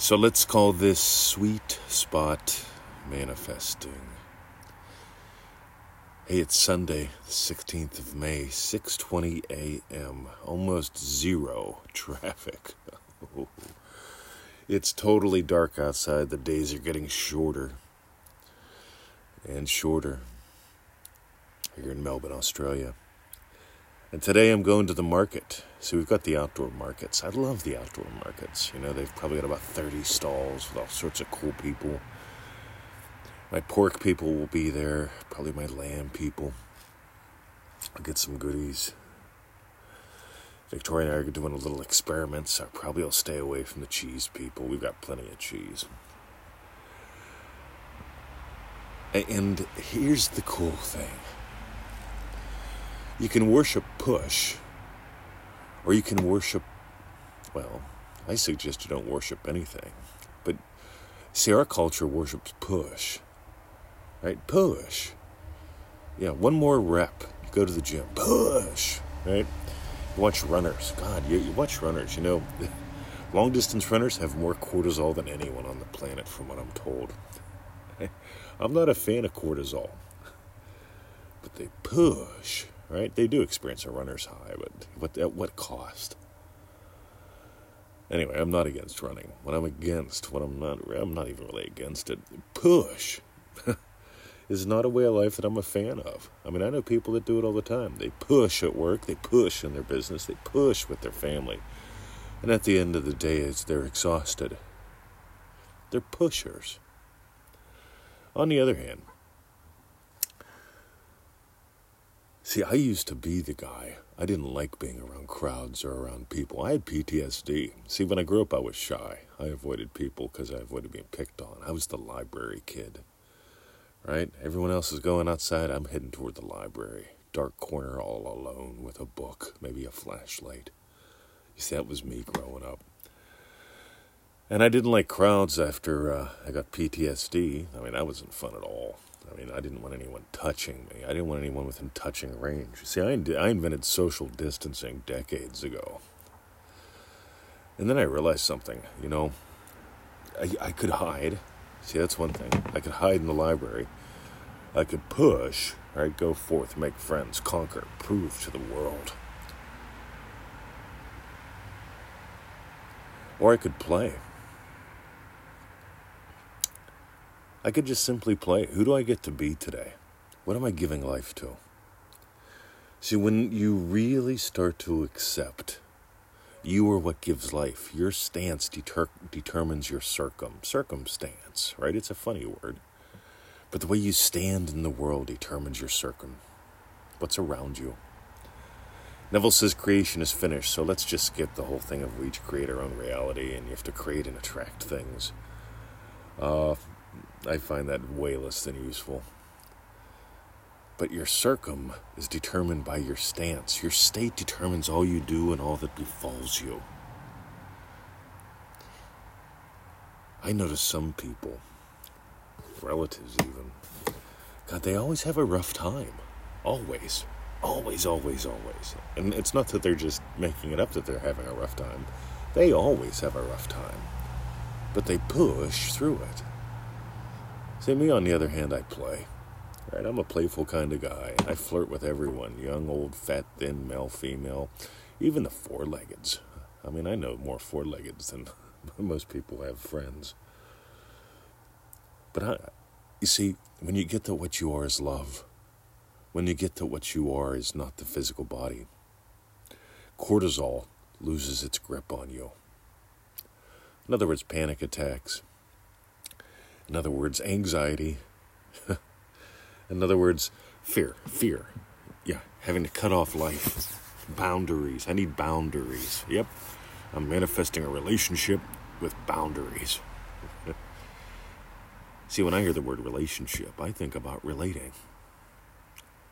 So let's call this sweet spot manifesting. Hey, it's Sunday, the 16th of May, 6:20 a.m. Almost zero traffic. it's totally dark outside. The days are getting shorter and shorter. Here in Melbourne, Australia. And today I'm going to the market. So we've got the outdoor markets. I love the outdoor markets. You know, they've probably got about 30 stalls with all sorts of cool people. My pork people will be there, probably my lamb people. I'll get some goodies. Victoria and I are doing a little experiment, so I probably will stay away from the cheese people. We've got plenty of cheese. And here's the cool thing you can worship push, or you can worship, well, I suggest you don't worship anything. But see, our culture worships push, right? Push. Yeah, one more rep. You go to the gym, push, right? You watch runners. God, you, you watch runners. You know, long distance runners have more cortisol than anyone on the planet, from what I'm told. I'm not a fan of cortisol, but they push right? They do experience a runner's high, but what at what cost? Anyway, I'm not against running. What I'm against, what I'm not, I'm not even really against it. Push is not a way of life that I'm a fan of. I mean, I know people that do it all the time. They push at work, they push in their business, they push with their family, and at the end of the day, it's they're exhausted. They're pushers. On the other hand, See, I used to be the guy. I didn't like being around crowds or around people. I had PTSD. See, when I grew up, I was shy. I avoided people because I avoided being picked on. I was the library kid. Right? Everyone else is going outside. I'm heading toward the library. Dark corner, all alone with a book, maybe a flashlight. You see, that was me growing up. And I didn't like crowds after uh, I got PTSD. I mean, that wasn't fun at all. I mean, I didn't want anyone touching me. I didn't want anyone within touching range. See, I, I invented social distancing decades ago. And then I realized something. You know, I, I could hide. See, that's one thing. I could hide in the library. I could push, right? Go forth, make friends, conquer, prove to the world. Or I could play. I could just simply play. Who do I get to be today? What am I giving life to? See, when you really start to accept you are what gives life, your stance deter- determines your circum circumstance, right? It's a funny word. But the way you stand in the world determines your circum. What's around you. Neville says creation is finished, so let's just skip the whole thing of we each create our own reality and you have to create and attract things. Uh, I find that way less than useful. But your circum is determined by your stance. Your state determines all you do and all that befalls you. I notice some people, relatives even, God, they always have a rough time. Always. Always, always, always. And it's not that they're just making it up that they're having a rough time. They always have a rough time. But they push through it. See, me on the other hand, I play. Right? I'm a playful kind of guy. I flirt with everyone young, old, fat, thin, male, female, even the four leggeds. I mean, I know more four leggeds than most people have friends. But I, you see, when you get to what you are is love, when you get to what you are is not the physical body, cortisol loses its grip on you. In other words, panic attacks, in other words, anxiety. In other words, fear. Fear. Yeah, having to cut off life. Boundaries. I need boundaries. Yep. I'm manifesting a relationship with boundaries. See, when I hear the word relationship, I think about relating.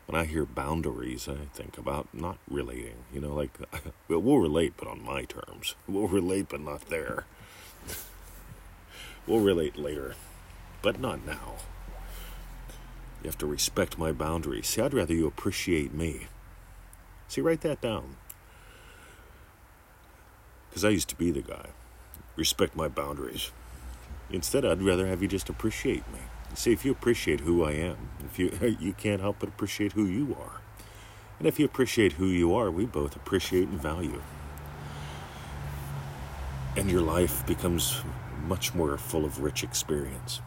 When I hear boundaries, I think about not relating. You know, like, we'll relate, but on my terms. We'll relate, but not there. we'll relate later but not now. You have to respect my boundaries. See, I'd rather you appreciate me. See, write that down. Because I used to be the guy. Respect my boundaries. Instead, I'd rather have you just appreciate me. See, if you appreciate who I am, if you you can't help but appreciate who you are, and if you appreciate who you are, we both appreciate and value, and your life becomes much more full of rich experience.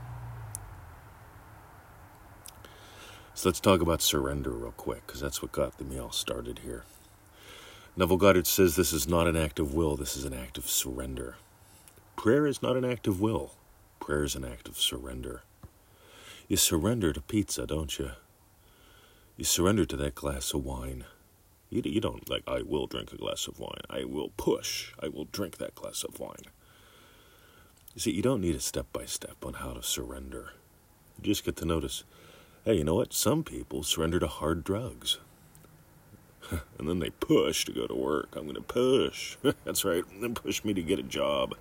So let's talk about surrender real quick, because that's what got me all started here. Neville Goddard says this is not an act of will, this is an act of surrender. Prayer is not an act of will, prayer is an act of surrender. You surrender to pizza, don't you? You surrender to that glass of wine. You, you don't, like, I will drink a glass of wine. I will push. I will drink that glass of wine. You see, you don't need a step by step on how to surrender. You just get to notice hey, you know what? Some people surrender to hard drugs. and then they push to go to work. I'm going to push. That's right. Then push me to get a job.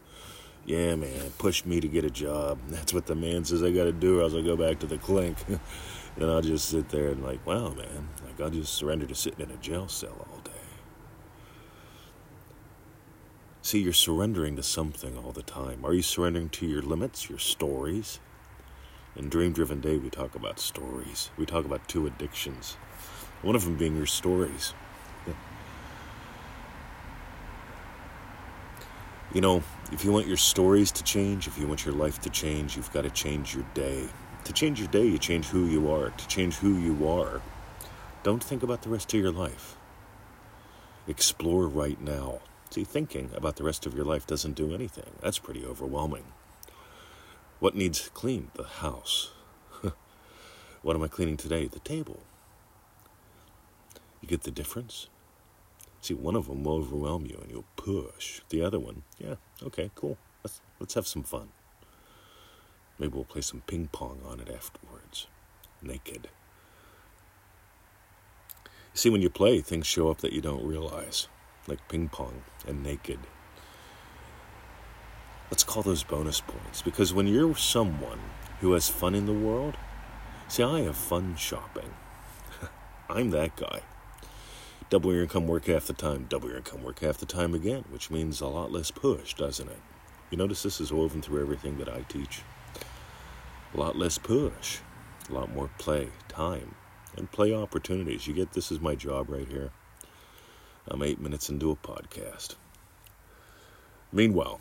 Yeah, man, push me to get a job. That's what the man says I got to do, or else I go back to the clink. and I'll just sit there and like, wow, man, like I'll just surrender to sitting in a jail cell all day. See, you're surrendering to something all the time. Are you surrendering to your limits, your stories? In Dream Driven Day, we talk about stories. We talk about two addictions. One of them being your stories. You know, if you want your stories to change, if you want your life to change, you've got to change your day. To change your day, you change who you are. To change who you are, don't think about the rest of your life. Explore right now. See, thinking about the rest of your life doesn't do anything. That's pretty overwhelming. What needs cleaned? The house. what am I cleaning today? The table. You get the difference? See, one of them will overwhelm you and you'll push. The other one, yeah, okay, cool. Let's, let's have some fun. Maybe we'll play some ping pong on it afterwards. Naked. You see, when you play, things show up that you don't realize, like ping pong and naked. Let's call those bonus points because when you're someone who has fun in the world, see, I have fun shopping. I'm that guy double your income work half the time, double your income work half the time again, which means a lot less push, doesn't it? You notice this is woven through everything that I teach. A lot less push, a lot more play, time, and play opportunities. You get this is my job right here. I'm eight minutes into a podcast. Meanwhile,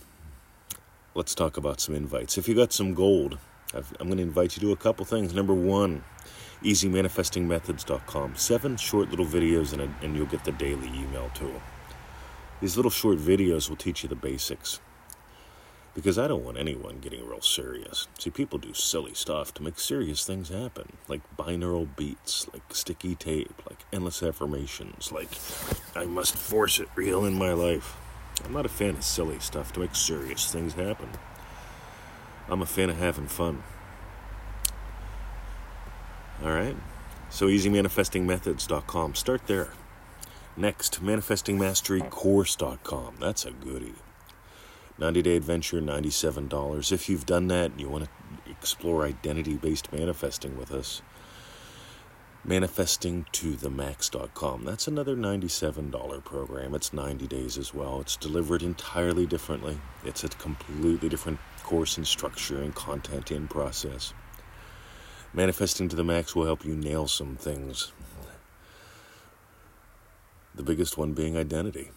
let's talk about some invites. If you got some gold, i am going to invite you to a couple things. Number one, easymanifestingmethods.com. Seven short little videos, and, and you'll get the daily email too. These little short videos will teach you the basics. Because I don't want anyone getting real serious. See, people do silly stuff to make serious things happen, like binaural beats, like sticky tape, like endless affirmations, like I must force it real in my life. I'm not a fan of silly stuff to make serious things happen. I'm a fan of having fun. All right. So easymanifestingmethods.com. Start there. Next, manifestingmasterycourse.com. That's a goodie. 90 day adventure, $97. If you've done that and you want to explore identity based manifesting with us, manifestingtothemax.com. That's another $97 program. It's 90 days as well. It's delivered entirely differently. It's a completely different course and structure and content and process. Manifesting to the max will help you nail some things. The biggest one being identity.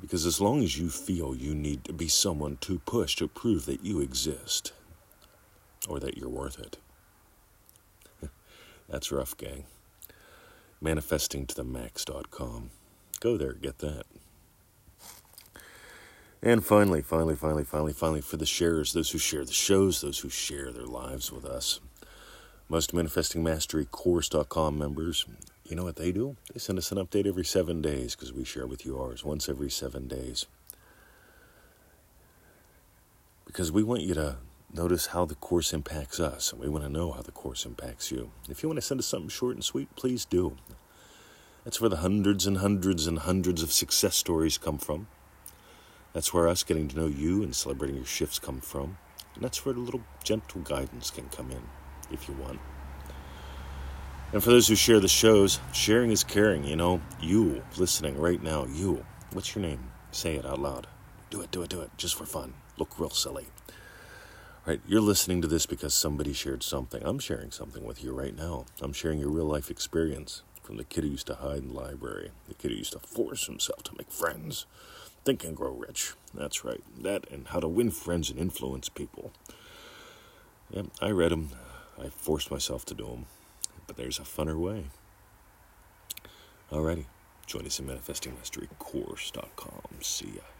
Because as long as you feel you need to be someone to push to prove that you exist or that you're worth it, that's rough, gang. Manifestingtothemax.com. Go there, get that. And finally, finally, finally, finally, finally, for the sharers, those who share the shows, those who share their lives with us. Most Manifesting Mastery Course.com members, you know what they do? They send us an update every seven days because we share with you ours once every seven days. Because we want you to notice how the course impacts us, and we want to know how the course impacts you. If you want to send us something short and sweet, please do. That's where the hundreds and hundreds and hundreds of success stories come from. That's where us getting to know you and celebrating your shifts come from. And that's where a little gentle guidance can come in if you want. And for those who share the shows, sharing is caring. You know, you listening right now, you. What's your name? Say it out loud. Do it, do it, do it, just for fun. Look real silly. Right? You're listening to this because somebody shared something. I'm sharing something with you right now. I'm sharing your real life experience from the kid who used to hide in the library, the kid who used to force himself to make friends, think and grow rich. That's right. That and how to win friends and influence people. Yep, I read them. I forced myself to do them. But there's a funner way. Alrighty. Join us at ManifestingMasteryCourse.com. See ya.